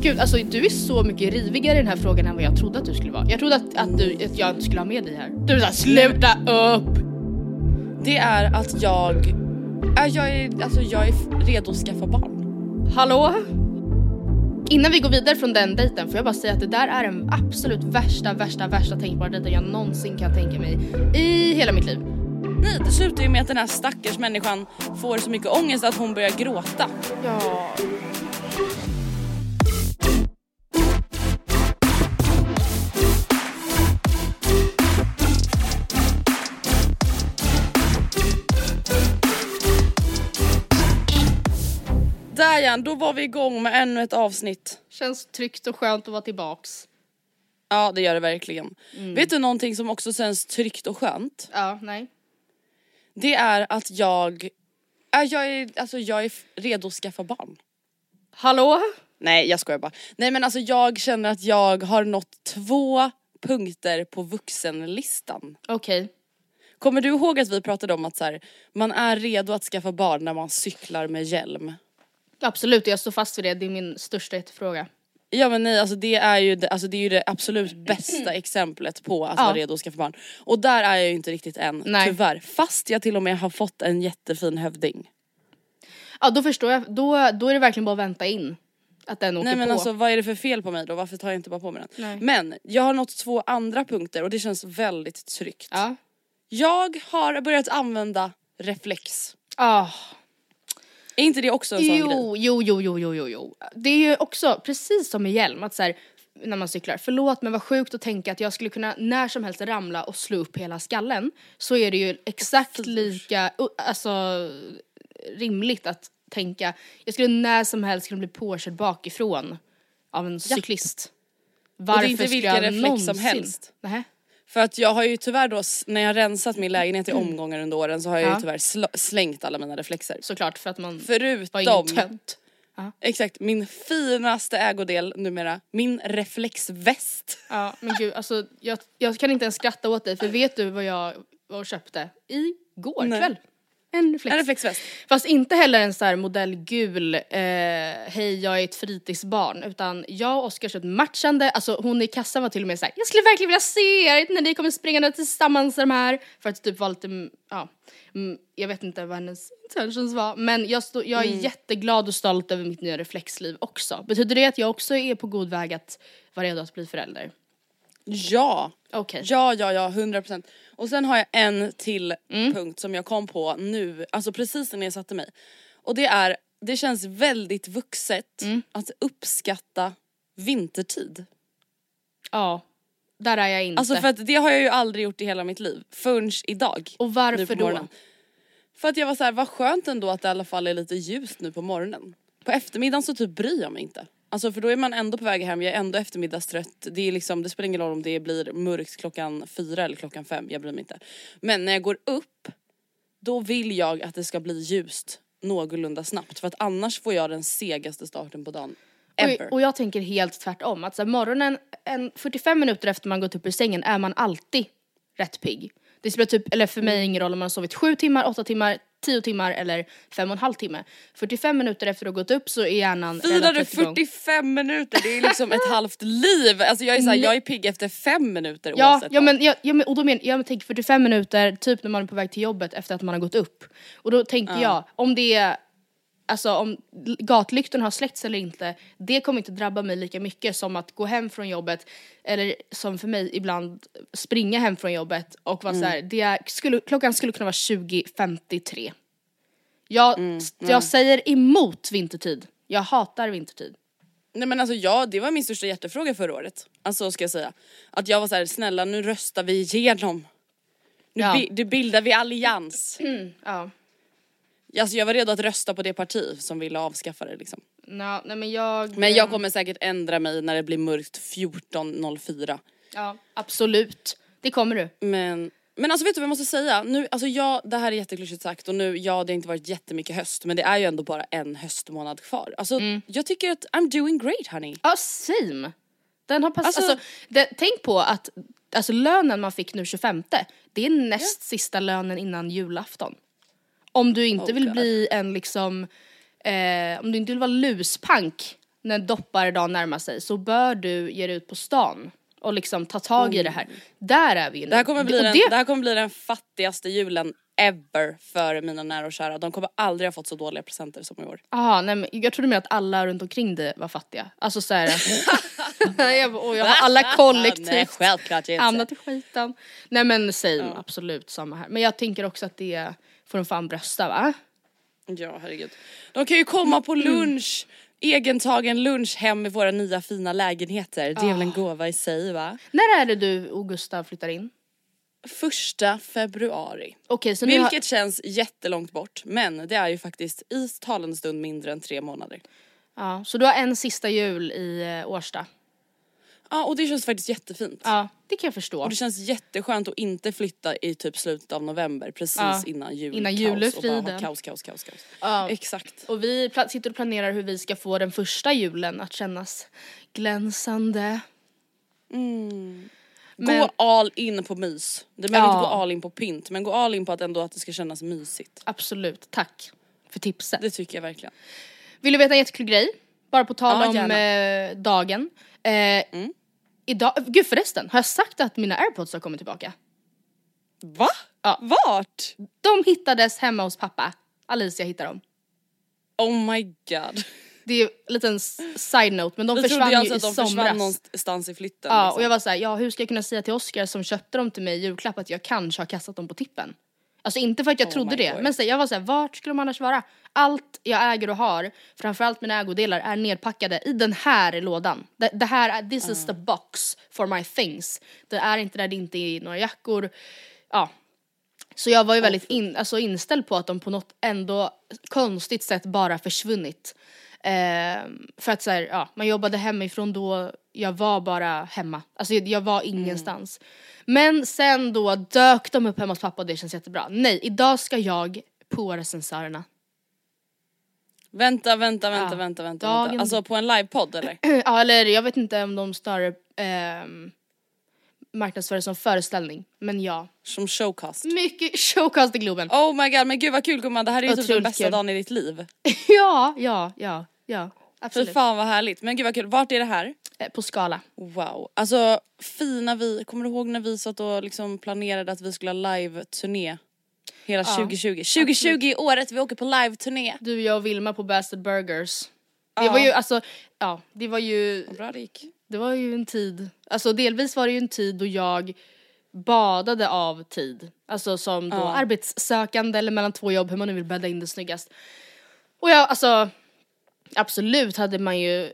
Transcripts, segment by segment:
Gud, alltså du är så mycket rivigare i den här frågan än vad jag trodde att du skulle vara. Jag trodde att, att, du, att jag inte skulle ha med dig här. Du såhär, sluta upp! Det är att jag, äh, jag, är, alltså, jag är redo att skaffa barn. Hallå? Innan vi går vidare från den dejten får jag bara säga att det där är den absolut värsta, värsta, värsta tänkbara dejten jag någonsin kan tänka mig i hela mitt liv. Nej, det slutar ju med att den här stackars människan får så mycket ångest att hon börjar gråta. Ja. Jan, då var vi igång med ännu ett avsnitt. Känns tryggt och skönt att vara tillbaks. Ja det gör det verkligen. Mm. Vet du någonting som också känns tryggt och skönt? Ja, nej. Det är att jag, äh, jag, är, alltså, jag är redo att skaffa barn. Hallå? Nej jag skojar bara. Nej men alltså jag känner att jag har nått två punkter på vuxenlistan. Okej. Kommer du ihåg att vi pratade om att så här, man är redo att skaffa barn när man cyklar med hjälm? Absolut, jag står fast vid det. Det är min största jättefråga. Ja men nej alltså det är ju det, alltså det, är ju det absolut bästa exemplet på att Ja. vara redo att skaffa barn. Och där är jag ju inte riktigt än, Nej. tyvärr. Fast jag till och med har fått en jättefin hövding. Ja, då förstår jag. Då, då är det verkligen bara att vänta in. Att den åker Nej men på. alltså vad är det för fel på mig då? Varför tar jag inte bara på mig den? Nej. Men jag har nått två andra punkter och det känns väldigt tryggt. Ja. Jag har börjat använda reflex. Ah. Är inte det också en sån grej? Jo, jo, jo, jo, jo, jo, jo. Det är ju också precis som med hjälm, att så här, när man cyklar, förlåt men vad sjukt att tänka att jag skulle kunna när som helst ramla och slå upp hela skallen. Så är det ju exakt lika, alltså rimligt att tänka, jag skulle när som helst kunna bli påkörd bakifrån av en cyklist. Varför inte skulle vilken jag reflex som någonsin- helst. Nähä. För att jag har ju tyvärr då, när jag rensat min lägenhet i omgångar under åren så har jag Mm. Ja. ju tyvärr sl- slängt alla mina reflexer. Såklart för att man var Förutom, ingen tönt. exakt, min finaste ägodel numera, min reflexväst. Ja men gud alltså jag, jag kan inte ens skratta åt dig för vet du vad jag var och köpte igår Nej. kväll? En reflex. En reflexväst. Fast inte heller en så här modell gul, eh, hej jag är ett fritidsbarn utan jag och Oskar köpt matchande, alltså hon i kassan var till och med såhär, jag skulle verkligen vilja se er när ni kommer springande tillsammans de här. För att typ var lite, mm, ja, mm, jag vet inte vad hennes intentions var men jag, stod, jag är jätteglad och stolt över mitt nya reflexliv också. Betyder det att jag också är på god väg att vara redo att bli förälder? Ja, Okej. ja, ja, ja, 100%. Och sen har jag en till Mm. punkt som jag kom på nu, alltså precis när jag satte mig. Och det är, det känns väldigt vuxet Mm. att uppskatta vintertid. Ja, där är jag inte. Alltså för att det har jag ju aldrig gjort i hela mitt liv, förrän idag. och varför då? morgonen. För att jag var så här, vad skönt ändå att det i alla fall är lite ljust nu på morgonen. På eftermiddagen så typ bryr jag mig inte. Alltså för då är man ändå på väg hem, jag är ändå eftermiddagstrött. Det, är liksom, det spelar ingen roll om det blir mörkt klockan fyra eller klockan fem, jag bryr mig inte. Men när jag går upp, då vill jag att det ska bli ljust någorlunda snabbt för att annars får jag den segaste starten på dagen Och, ever. och jag tänker helt tvärtom. Att så här, morgonen, en 45 minuter efter man gått upp ur sängen är man alltid rätt pigg. Det spelar typ, eller för mig ingen roll om man har sovit 7 timmar, 8 timmar, 10 timmar eller 5 och en halv timme. 45 minuter efter att ha gått upp så är hjärnan Firar du relativt igång. 45 minuter? Det är liksom ett halvt liv. Alltså jag är, såhär, jag är pigg efter fem minuter Ja, oavsett ja men, ja, ja, men och då men, jag tänker 45 minuter typ när man är på väg till jobbet efter att man har gått upp. Och då tänker jag, om det är, alltså om gatlyktorna har släckts eller inte, det kommer inte drabba mig lika mycket som att gå hem från jobbet eller som för mig ibland springa hem från jobbet och vara såhär, det är, skulle, klockan skulle kunna vara 20.53. Jag, jag säger emot vintertid. Jag hatar vintertid. Nej men alltså ja, det var min största hjärtefråga förra året. Alltså ska jag säga. Att jag var så här: snälla nu röstar vi igenom. Nu, Ja. bi- bildar vi allians. Ja. Alltså jag var redo att rösta på det parti som ville avskaffa det liksom. Nå, nej men jag... Men jag kommer säkert ändra mig när det blir mörkt 14.04. Ja, absolut. Det kommer du. Men, men alltså vet du vad jag måste säga? Nu, alltså jag, det här är jätteklyschigt sagt och nu, ja det har inte varit jättemycket höst men det är ju ändå bara en höstmånad kvar. Alltså jag tycker att I'm doing great honey. Ja, same. Den har passat. Alltså- Alltså, det, tänk på att alltså, lönen man fick nu 25, det är näst sista lönen innan julafton. Om du inte Oh vill God. bli en liksom, eh, om du inte vill vara luspank när dopparedagen närmar sig så bör du ge dig ut på stan och liksom ta tag i det här. Där är vi ju nu. Det här, kommer bli Och den, det- det här kommer bli den fattigaste julen ever för mina nära och kära. De kommer aldrig ha fått så dåliga presenter som i år. Jaha, nej men jag trodde mer att alla runt omkring dig var fattiga. Alltså såhär, jag, och jag har alla kollektivt Nej självklart inte. hamnat i skiten. Nej men same, absolut samma här. Men jag tänker också att det får de fan brösta va? Ja herregud. De kan ju komma på lunch, egentagen lunch hem i våra nya fina lägenheter. Det är väl en gåva i sig va? När är det du och Gustav flyttar in? Första februari. Okej så nu har, Vilket känns jättelångt bort men det är ju faktiskt i talande stund mindre än tre månader. ja, så du har en sista jul i eh, Årsta? Ja och det känns faktiskt jättefint. Ja, det kan jag förstå. Och det känns jätteskönt att inte flytta i typ slutet av november precis Ja, innan jul. innan kaos och bara julefriden. Kaos, kaos, kaos, kaos. Ja. Exakt. Och vi sitter och planerar hur vi ska få den första julen att kännas glänsande. Men- Gå all in på mys. Det behöver Ja. inte gå all in på pynt men gå all in på att ändå att det ska kännas mysigt. Absolut, tack för tipset. Det tycker jag verkligen. Vill du veta en jättekul grej? Bara på tal Ja, om eh, dagen. Eh, Idag, gud förresten, har jag sagt att mina airpods har kommit tillbaka? Va? Ja. Vart? De hittades hemma hos pappa. Alicia hittade dem. Oh my god. Det är en liten side-note men de Vi försvann trodde ju alltså i att de somras. försvann någonstans i flytten. Ja, liksom. och jag var såhär, ja hur ska jag kunna säga till Oscar som köpte dem till mig i julklapp att jag kanske har kastat dem på tippen? Alltså inte för att jag Oh trodde det, God. men så, jag var såhär, vart skulle de annars vara? Allt jag äger och har, framförallt mina ägodelar, är nedpackade i den här lådan. Det, det här är, this is the box for my things. Det är inte där det inte är några jackor. Ja. Så jag var ju väldigt in, alltså inställd på att de på något ändå konstigt sätt bara försvunnit. Ehm, för att så här, ja, man jobbade hemifrån då, jag var bara hemma. Alltså jag, jag var ingenstans. Men sen då dök de upp hemma hos pappa och det känns jättebra. Nej, idag ska jag på recensörerna. Vänta, vänta, vänta, Ja. vänta, vänta, Dagen- vänta. Alltså på en livepodd eller? ja, eller jag vet inte om de snarare um, marknadsför det som föreställning. Men ja. Som showcast. Mycket showcast i Globen. Oh my god men gud vad kul gumman, det här är ju typ den bästa kul. dagen i ditt liv. ja, ja, ja, ja. Fy Absolut. fan vad härligt. Men gud vad kul, vart är det här? Eh, På skala. Wow. Alltså fina vi, kommer du ihåg när vi satt och liksom planerade att vi skulle ha live-turné? Hela 2020. 2020 är året vi åker på live-turné. Du, jag och Vilma på Bastard Burgers. Det var ju alltså, ja, det var ju, Bra det gick. det var ju en tid, alltså delvis var det ju en tid då jag badade av tid. Alltså som då Ja. arbetssökande eller mellan två jobb, hur man nu vill bädda in det snyggast. Och jag, alltså, absolut hade man ju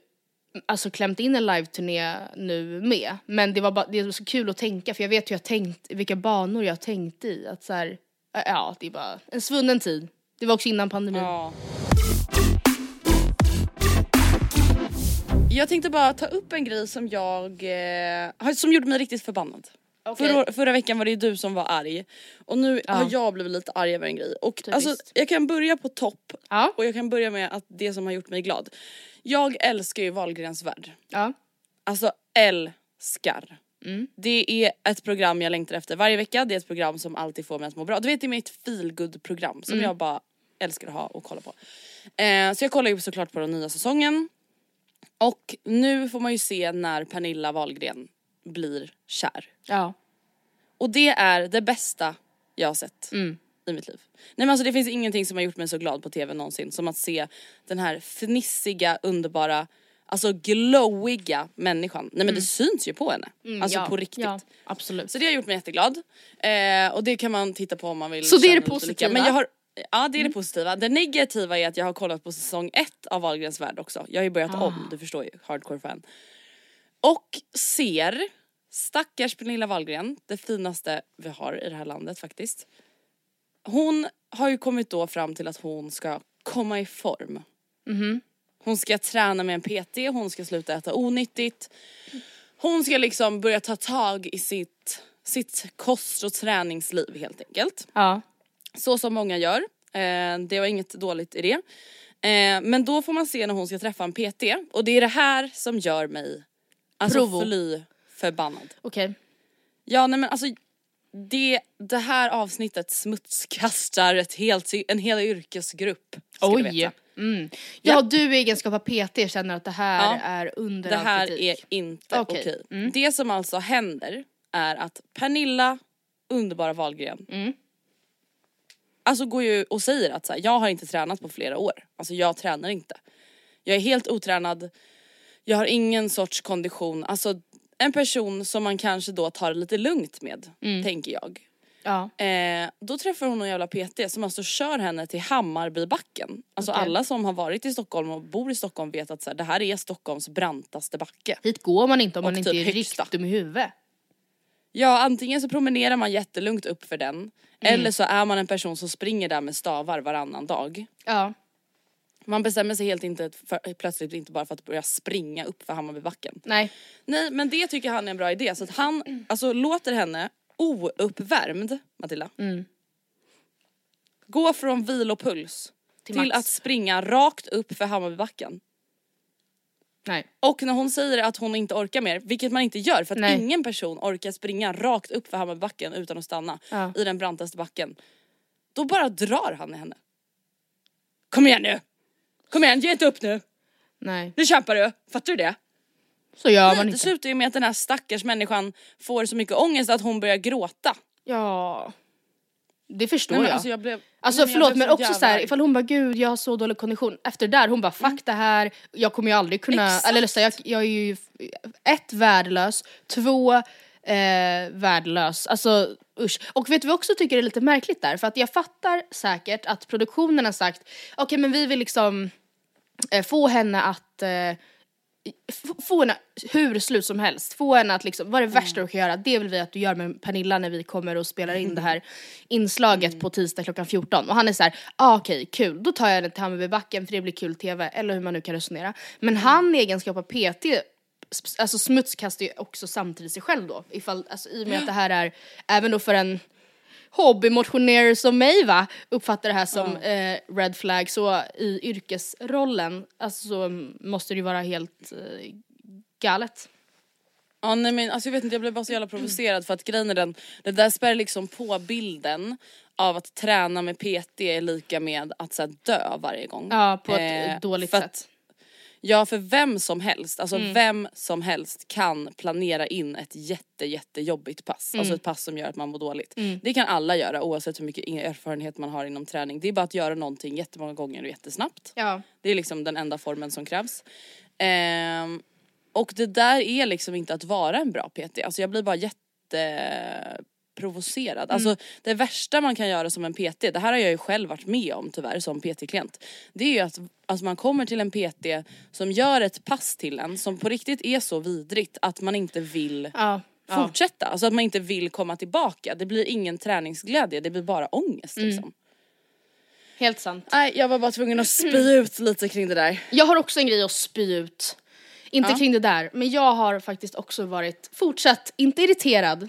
alltså klämt in en live-turné nu med. Men det var bara, det var så kul att tänka för jag vet hur jag tänkt, vilka banor jag tänkt i. Att så här, ja det är bara en svunnen tid. Det var också innan pandemin. Ja. Jag tänkte bara ta upp en grej som jag, eh, som gjorde mig riktigt förbannad. Okej. Förra, förra veckan var det ju du som var arg. Och nu Ja. har jag blivit lite arg över en grej. Och alltså, jag kan börja på topp Ja. och jag kan börja med att det som har gjort mig glad. Jag älskar ju Wahlgrens värld. Ja. Alltså älskar. Mm. Det är ett program jag längtar efter varje vecka. Det är ett program som alltid får mig att må bra. Du vet det är mitt feelgood program som Mm. jag bara älskar att ha och kolla på. Eh, så jag kollar ju såklart på den nya säsongen. Och nu får man ju se när Pernilla Wahlgren blir kär. Ja. Och det är det bästa jag har sett Mm. i mitt liv. Nej men alltså det finns ingenting som har gjort mig så glad på tv någonsin som att se den här fnissiga, underbara, alltså glowiga människan. Nej men det syns ju på henne. alltså Mm. ja. på riktigt. Ja, absolut. Så det har gjort mig jätteglad. Eh, och det kan man titta på om man vill Så det är det positiva? Mm. Men jag har, ja det är det positiva. Det negativa är att jag har kollat på säsong ett av Wahlgrens värld också. Jag har ju börjat Ah. om, du förstår ju, hardcore fan. Och ser stackars Pernilla Wahlgren, det finaste vi har i det här landet faktiskt. Hon har ju kommit då fram till att hon ska komma i form. Mhm. Hon ska träna med en PT, hon ska sluta äta onyttigt. Hon ska liksom börja ta tag i sitt, sitt kost och träningsliv helt enkelt. Ja. Så som många gör. Eh, det var inget dåligt i det. Eh, men då får man se när hon ska träffa en PT och det är det här som gör mig alltså Provo. fly förbannad. Okej. Ja nej men alltså det, det här avsnittet smutskastar ett helt, en hel yrkesgrupp. ska du Oj. veta. Mm. Ja, du i egenskap av PT känner att det här Ja. är under Det här kritik. är inte Okej. okej. Mm. Det som alltså händer är att Pernilla, underbara Wahlgren, Mm. alltså går ju och säger att så här, jag har inte tränat på flera år. Alltså jag tränar inte. Jag är helt otränad, jag har ingen sorts kondition. Alltså en person som man kanske då tar det lite lugnt med, Mm. tänker jag. Ja. Eh, då träffar hon en jävla PT som alltså kör henne till Hammarbybacken. Alltså Okej. alla som har varit i Stockholm och bor i Stockholm vet att så här, det här är Stockholms brantaste backe. Hit går man inte om Och man inte typ är högsta. riktigt dum i huvudet. Ja antingen så promenerar man jättelugnt upp för den Mm. eller så är man en person som springer där med stavar varannan dag. Ja. Man bestämmer sig helt inte för, plötsligt inte bara för att börja springa upp för Hammarbybacken. Nej. Nej men det tycker han är en bra idé så att han alltså låter henne ouppvärmd Matilda. Mm. Gå från vilopuls Till till, max. att springa rakt upp för Hammarbybacken. Nej. Och när hon säger att hon inte orkar mer, vilket man inte gör för att Nej. ingen person orkar springa rakt upp för Hammarbybacken utan att stanna Ja. i den brantaste backen. Då bara drar han i henne. Kom igen nu! Kom igen, ge inte upp nu! Nej. Nu kämpar du! Fattar du det? Så gör man Nej, det inte. slutar ju med att den här stackars människan får så mycket ångest att hon börjar gråta. Ja. Det förstår Nej, men jag. alltså jag blev, Alltså jag förlåt blev men så också jävla så här, arg. ifall hon bara gud jag har så dålig kondition. Efter där hon bara fuck Mm. det här, jag kommer ju aldrig kunna, Exakt. eller så, jag, jag är ju ett värdelös, två eh, värdelös, alltså usch. Och vet du vad jag också tycker är lite märkligt där? För att jag fattar säkert att produktionen har sagt okej men vi vill liksom eh, få henne att eh, få henne hur slut som helst, få henne att liksom, vad är det värsta du kan göra? Det vill vi att du gör med Pernilla när vi kommer och spelar in det här inslaget på tisdag klockan 14. Och han är så här, ah, okej kul, då tar jag henne till Hammarbybacken för det blir kul tv, eller hur man nu kan resonera. Men han i egenskap av PT Alltså smutskastar ju också samtidigt sig själv då, ifall, alltså, i och med att det här är, även då för en hobbymotionär som mig va, uppfattar det här som eh, red flag så i yrkesrollen alltså så måste det ju vara helt eh, galet. Ja nej men alltså jag vet inte jag blev bara så jävla provocerad för att grejen är den, det där spär liksom på bilden av att träna med PT är lika med att så här, dö varje gång. Ja, på ett Eh, dåligt sätt. att- Ja för vem som helst, alltså Mm. vem som helst kan planera in ett jätte jättejobbigt pass. Mm. Alltså ett pass som gör att man mår dåligt. Det kan alla göra oavsett hur mycket erfarenhet man har inom träning. Det är bara att göra någonting jättemånga gånger och jättesnabbt. Ja. Det är liksom den enda formen som krävs. Ehm, och det där är liksom inte att vara en bra PT. Alltså jag blir bara jätteprovocerad. Alltså det värsta man kan göra som en PT, det här har jag ju själv varit med om tyvärr som PT-klient. Det är ju att alltså man kommer till en PT som gör ett pass till en som på riktigt är så vidrigt att man inte vill Ja. ja. fortsätta. Alltså att man inte vill komma tillbaka. Det blir ingen träningsglädje, det blir bara ångest liksom. Helt sant. Nej jag var bara tvungen att spy ut lite kring det där. Jag har också en grej att spy ut. Inte Ja. kring det där, men jag har faktiskt också varit fortsatt, inte irriterad,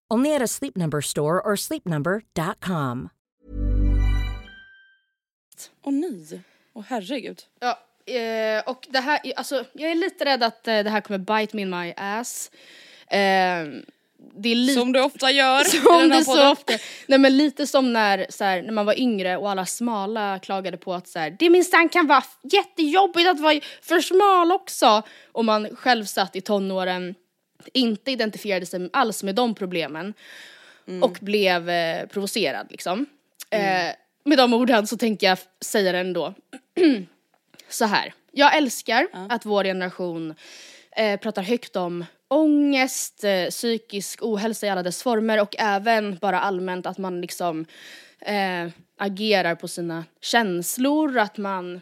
Only at a Sleep Number store or sleepnumber.com. Åh nej. Åh herregud. Ja, eh, och det här, alltså jag är lite rädd att eh, det här kommer bite me in my ass. Eh, det är lite... Som du ofta gör Som det så ofta. Nej men lite som när, så här, när man var yngre och alla smala klagade på att så här, det minsann kan vara jättejobbigt att vara för smal också. Och man själv satt i tonåren, inte identifierade sig alls med de problemen. Och blev eh, provocerad liksom. Eh, med de orden så tänker jag säga det ändå. så här. Jag älskar att vår generation eh, pratar högt om ångest, eh, psykisk ohälsa i alla dess former och även bara allmänt att man liksom eh, agerar på sina känslor, att man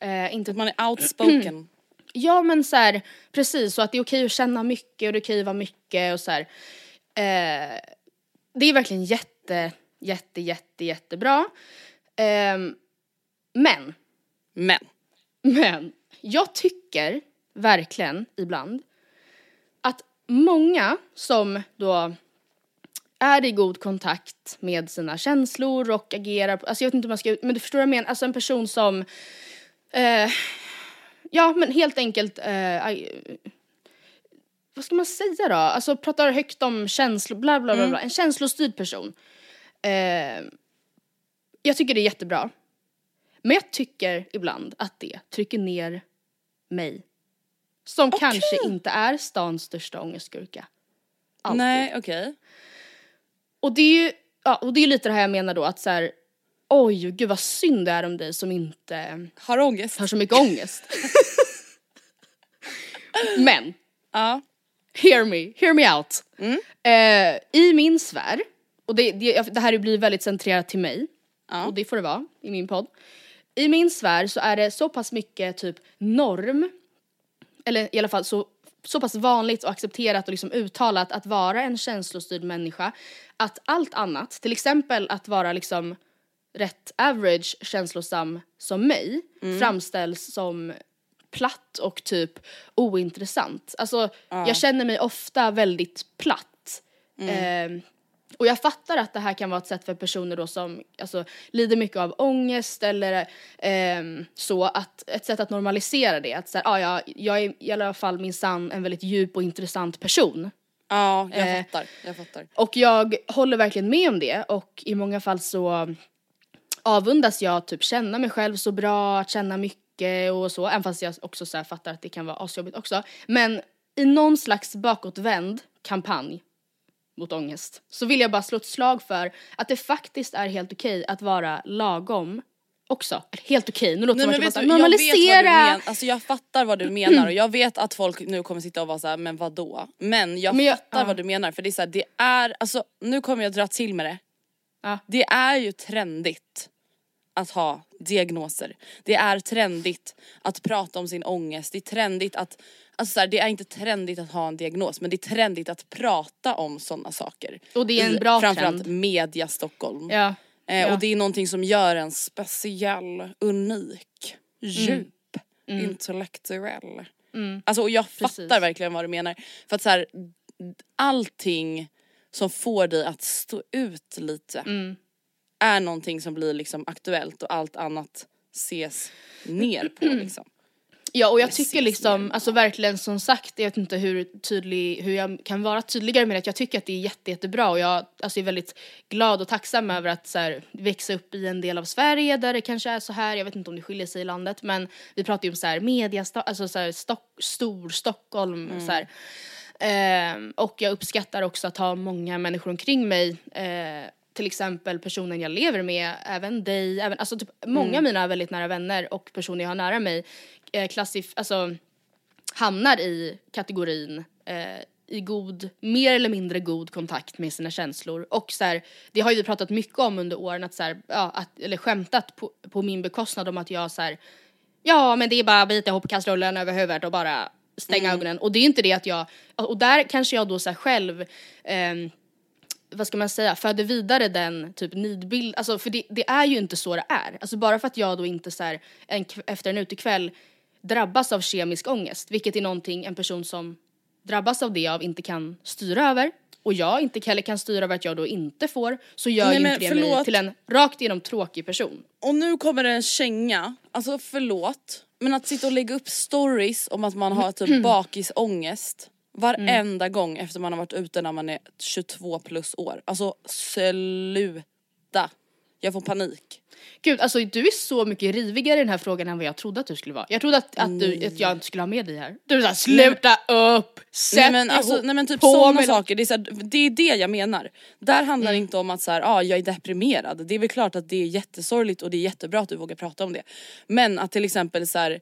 eh, inte Att man är outspoken. Ja men så här, precis så att det är okej att känna mycket och det är okej att vara mycket och så här. Eh, det är verkligen jätte, jätte, jätte, jättebra. Ehm, men, Men. men, jag tycker verkligen ibland att många som då är i god kontakt med sina känslor och agerar, alltså jag vet inte om man ska, men du förstår vad jag menar, alltså en person som eh, Ja men helt enkelt, eh, vad ska man säga då? Alltså pratar högt om känslor, bla bla bla, bla. en känslostyrd person. Eh, jag tycker det är jättebra. Men jag tycker ibland att det trycker ner mig. Som kanske inte är stans största ångestgurka. Alltid. Nej okej. Och det är ju, ja, och det är lite det här jag menar då att så här, oj gud vad synd det är om dig som inte Har ångest. har så mycket ångest. Men, Ja. hear me, hear me out. Eh, I min sfär, och det, det, det här blir väldigt centrerat till mig, Ja. och det får det vara i min podd. I min sfär så är det så pass mycket typ norm, eller i alla fall så, så pass vanligt och accepterat och liksom uttalat att vara en känslostyrd människa, att allt annat, till exempel att vara liksom rätt average känslosam som mig, framställs som platt och typ ointressant. Alltså jag känner mig ofta väldigt platt. Ehm, och jag fattar att det här kan vara ett sätt för personer då som alltså, lider mycket av ångest eller ehm, så, att ett sätt att normalisera det. Att så här, ah, ja, jag är i alla fall minsann en väldigt djup och intressant person. Ja jag Eh, fattar. Jag fattar. Och jag håller verkligen med om det och i många fall så avundas jag typ känna mig själv så bra, att känna mycket och så, även fast jag också så fattar att det kan vara asjobbigt också. Men i någon slags bakåtvänd kampanj mot ångest så vill jag bara slå ett slag för att det faktiskt är helt okej att vara lagom också. Helt okej, nu låter Nej, det som att du, jag vet normalisera! Alltså jag fattar vad du menar och jag vet att folk nu kommer sitta och vara såhär, men vadå? Men jag Men jag- fattar ja. vad du menar för det är såhär, det är, alltså nu kommer jag dra till med det. Ja. Det är ju trendigt att ha diagnoser. Det är trendigt att prata om sin ångest. Det är trendigt att, alltså så här, det är inte trendigt att ha en diagnos men det är trendigt att prata om sådana saker. Och det är en I bra Framförallt trend. media Stockholm. Ja. Eh, Ja. Och det är någonting som gör en speciell, unik, djup, intellektuell. Alltså och jag Precis. fattar verkligen vad du menar. För att så här, allting som får dig att stå ut lite är någonting som blir liksom aktuellt och allt annat ses ner på liksom. Ja och jag tycker liksom, alltså verkligen som sagt, jag vet inte hur tydlig, hur jag kan vara tydligare med det, att jag tycker att det är jätte, jättebra och jag alltså, är väldigt glad och tacksam över att så här, växa upp i en del av Sverige där det kanske är så här, jag vet inte om det skiljer sig i landet men vi pratar ju om så här media, alltså så här, Stock, stor Stockholm så här. Ehm, och jag uppskattar också att ha många människor omkring mig eh, till exempel personen jag lever med, även dig, även, alltså typ många av mina väldigt nära vänner och personer jag har nära mig eh, klassif- alltså, hamnar i kategorin eh, i god, mer eller mindre god kontakt med sina känslor. Och så här, det har ju vi pratat mycket om under åren, att så här, ja, att, eller skämtat på, på min bekostnad om att jag så här, ja men det är bara att bita ihop kastrullen över huvudet och bara stänga ögonen. Och det är inte det att jag, och där kanske jag då så själv ehm, vad ska man säga, föder vidare den typ nidbild, alltså för det, det är ju inte så det är. Alltså bara för att jag då inte så här, en, efter en utekväll drabbas av kemisk ångest, vilket är någonting en person som drabbas av det av inte kan styra över och jag inte heller kan styra över att jag då inte får, så gör Nej, ju inte det mig till en rakt igenom tråkig person. Och nu kommer det en känga, alltså förlåt, men att sitta och lägga upp stories om att man har typ bakisångest varenda gång efter man har varit ute när man är 22 plus år. Alltså sluta. Jag får panik. Gud, alltså du är så mycket rivigare i den här frågan än vad jag trodde att du skulle vara. Jag trodde att, att, du, att jag inte skulle ha med dig här. Du är såhär, sluta upp, sätt Nej men, alltså, ihop, nej men typ sådana med dem." saker, det är, så här, det är det jag menar. Där handlar det inte om att så här, ah, jag är deprimerad. Det är väl klart att det är jättesorgligt och det är jättebra att du vågar prata om det. Men att till exempel så här,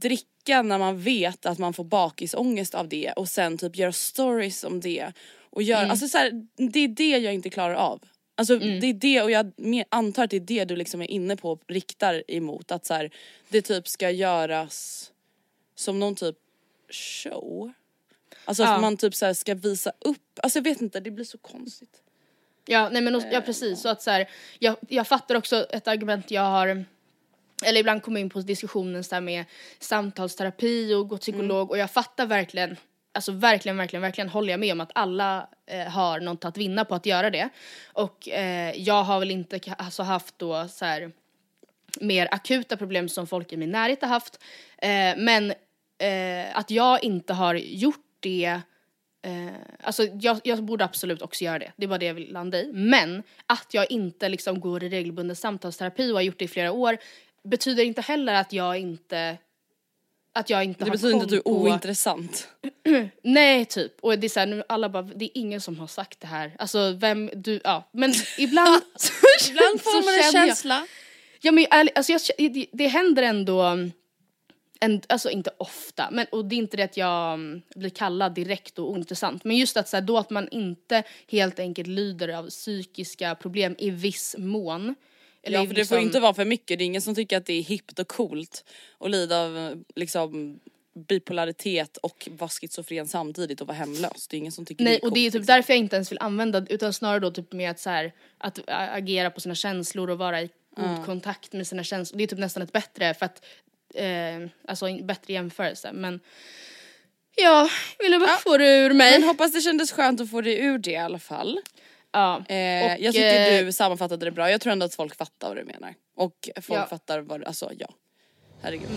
dricka när man vet att man får bakisångest av det och sen typ göra stories om det. Och göra, alltså så här, det är det jag inte klarar av. Alltså det är det och jag antar att det är det du liksom är inne på och riktar emot. Att så här, det typ ska göras som någon typ show. Alltså Ja. att man typ så här ska visa upp, alltså jag vet inte det blir så konstigt. Ja, nej men och- ja precis så att så här, jag, jag fattar också ett argument jag har eller ibland kommer in på diskussionen så med samtalsterapi och gå till psykolog och jag fattar verkligen Alltså verkligen, verkligen, verkligen håller jag med om att alla eh, har något att vinna på att göra det. Och eh, jag har väl inte alltså haft då så här mer akuta problem som folk i min närhet har haft. Eh, men eh, att jag inte har gjort det Eh, alltså jag, jag borde absolut också göra det, det är bara det jag vill landa i. Men att jag inte liksom går i regelbunden samtalsterapi och har gjort det i flera år betyder inte heller att jag inte att jag inte Det har betyder inte att du är ointressant. Nej typ, och det är såhär nu alla bara, det är ingen som har sagt det här. Alltså vem, du, ja men ibland så, Ibland får så man en känner jag- känsla. Ja men ärligt, alltså jag, det, det händer ändå, en, alltså inte ofta, men, och det är inte det att jag mm, blir kallad direkt och ointressant. Men just att så här, då att man inte helt enkelt lider av psykiska problem i viss mån. Eller Ja för det får liksom- ju inte vara för mycket, det är ingen som tycker att det är hippt och coolt att lida av liksom bipolaritet och vara schizofren samtidigt och vara hemlös. Det är ingen som tycker Nej det är och det är coolt, typ liksom. därför jag inte ens vill använda utan snarare då typ med att så här, att agera på sina känslor och vara i god kontakt med sina känslor. Det är typ nästan ett bättre för att, eh, alltså en bättre jämförelse men Ja, ville bara få det ur mig. Men hoppas det kändes skönt att få det ur det i alla fall. Ja. Eh, Och, jag tycker eh, du sammanfattade det bra, jag tror ändå att folk fattar vad du menar. Och folk Ja. fattar vad, alltså ja. Herregud.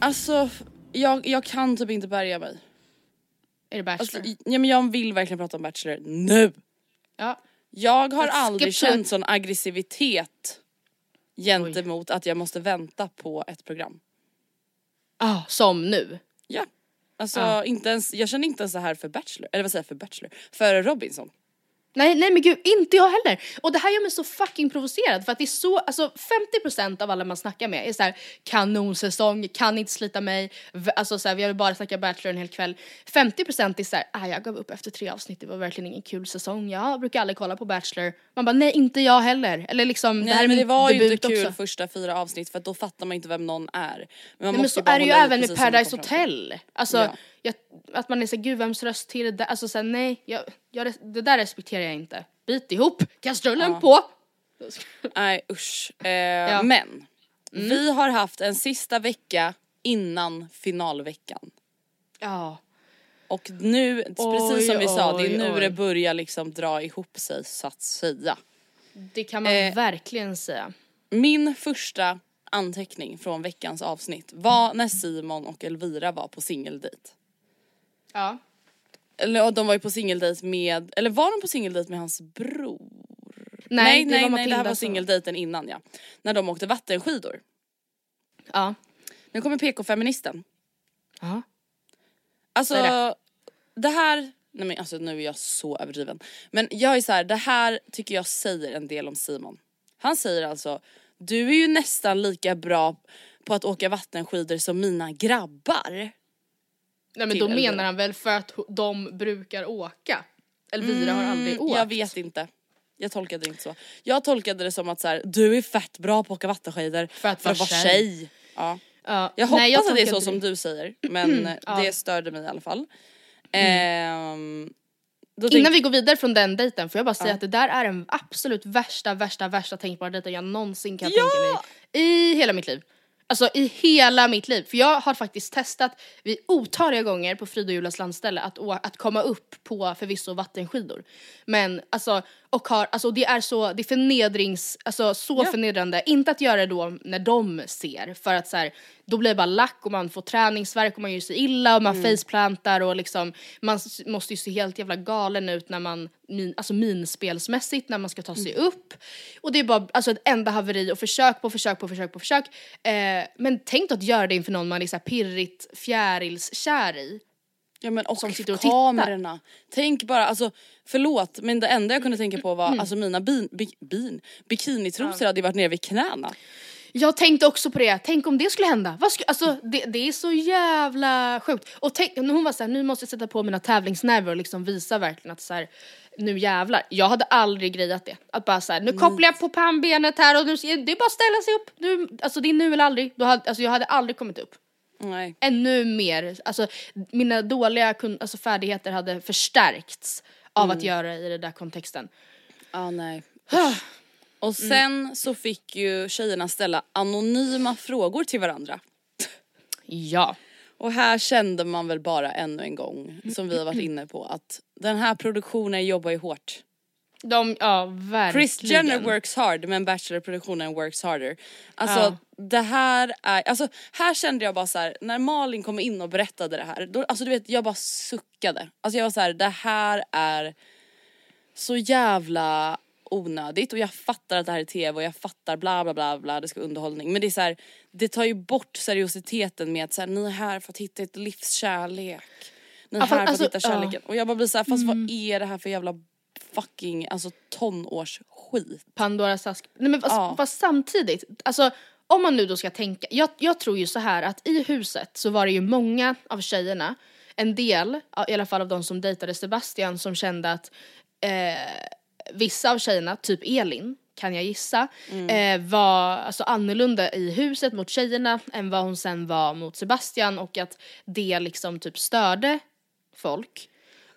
Alltså, jag, jag kan typ inte bärga mig. Är det Bachelor? Alltså, ja, men jag vill verkligen prata om Bachelor nu. ja. Jag har Let's aldrig känt sån aggressivitet gentemot att jag måste vänta på ett program. Ah, som nu. Ja. Alltså Ja. inte ens, jag känner inte ens så här för Bachelor, eller vad säger jag för Bachelor? För Robinson. Nej, nej men gud, inte jag heller. Och det här gör mig så fucking provocerad för att det är så, alltså 50% av alla man snackar med är så här kanonsäsong, kan inte slita mig, alltså så här, vi har bara snackat Bachelor en hel kväll. 50% är så här, ah, jag gav upp efter tre avsnitt, det var verkligen ingen kul säsong, jag brukar aldrig kolla på Bachelor. Man bara, nej inte jag heller. Eller liksom, det här Nej är men det var ju inte kul också. första fyra avsnitt för då fattar man inte vem någon är. Men, man Nej, men måste så bara är det ju även med Paradise. Hotel. Alltså, Ja. Jag, att man är så gud vems röst till det där, alltså såhär nej, jag, jag, det där respekterar jag inte. Bit ihop, kastrullen Ja. på! Nej usch. Eh, Men Mm. vi har haft en sista vecka innan finalveckan. Ja. Och nu, precis som vi sa, det är oj, nu oj. det börjar liksom dra ihop sig så att säga. Det kan man Eh. verkligen säga. Min första anteckning från veckans avsnitt var när Simon och Elvira var på singeldejt. Ja. Eller de var ju på singeldejt med, eller var de på singeldejt med hans bror? Nej, nej, det nej, var nej det här var singeldejten innan ja. När de åkte vattenskidor. Ja. Nu kommer PK-feministen. Ja. Alltså det? det? här, nej men alltså nu är jag så överdriven. Men jag är så här, det här tycker jag säger en del om Simon. Han säger alltså, du är ju nästan lika bra på att åka vattenskidor som mina grabbar. Nej men då menar han väl för att de brukar åka? Elvira har aldrig åkt. Mm, Jag vet inte. Jag tolkade det inte så. Jag tolkade det som att så här, du är fett bra på att åka vattenskidor För att vara tjej. tjej. Ja. Ja, Jag hoppas nej, jag att det är så tolkade som det. du säger men Ja. Mm. det störde mig i alla fall. Ehm, då Innan vi går vidare från den dejten får jag bara säga att det där är den absolut värsta, värsta, värsta tänkbara dejten jag någonsin kan tänka mig i hela mitt liv. Alltså i hela mitt liv. För jag har faktiskt testat vid otaliga gånger på Frida och Julas landställe att, att komma upp på förvisso vattenskidor. Men alltså, och har, alltså det är så, det är förnedrings, alltså så förnedrande. Inte att göra det då när de ser för att så här, då blir det bara lack och man får träningsvärk och man gör sig illa och man faceplantar och liksom man måste ju se helt jävla galen ut när man, min, alltså minspelsmässigt när man ska ta sig upp. Och det är bara alltså ett enda haveri och försök på försök på försök på försök. Eh, men tänk då att göra det inför någon man är så här pirrigt fjärilskär i. Ja men och och tittar. kamerorna. Tänk bara, alltså förlåt men det enda jag kunde tänka på var Mm. alltså mina bin, bi, bin, bikinitrosor hade ju varit nere vid knäna. Jag tänkte också på det, tänk om det skulle hända. Vad skulle, alltså, det, det är så jävla sjukt. Och tänk, när hon var såhär, nu måste jag sätta på mina tävlingsnerver och liksom visa verkligen att så här, nu jävlar. Jag hade aldrig grejat det. Att bara såhär, nu kopplar jag på pannbenet här och nu, det är bara att ställa sig upp. Nu, alltså det är nu eller aldrig. Då hade, alltså, jag hade aldrig kommit upp. Nej. Ännu mer, alltså mina dåliga kun, alltså, färdigheter hade förstärkts av att göra i den där kontexten. Ja nej. Och sen så fick ju tjejerna ställa anonyma frågor till varandra. Ja. Och här kände man väl bara ännu en gång, som vi har varit inne på, att den här produktionen jobbar ju hårt. De, ja verkligen. Chris Jenner works hard men Bachelor-produktionen works harder. Alltså Ja. det här är, alltså här kände jag bara så här, när Malin kom in och berättade det här, då, alltså du vet jag bara suckade. Alltså jag var så här, det här är så jävla onödigt och jag fattar att det här är tv och jag fattar bla bla bla bla det ska vara underhållning men det är så här, det tar ju bort seriositeten med att så här, ni är här för att hitta ett livskärlek. Ni är Ja, här för att alltså, hitta kärleken. Och jag bara blir så här, fast vad är det här för jävla fucking alltså tonårsskit? Pandoras ask. Nej men fast, Ja. fast samtidigt, alltså om man nu då ska tänka, jag, jag tror ju så här att i huset så var det ju många av tjejerna, en del, i alla fall av de som dejtade Sebastian som kände att eh, vissa av tjejerna, typ Elin, kan jag gissa, eh, var alltså annorlunda i huset mot tjejerna än vad hon sen var mot Sebastian och att det liksom typ störde folk.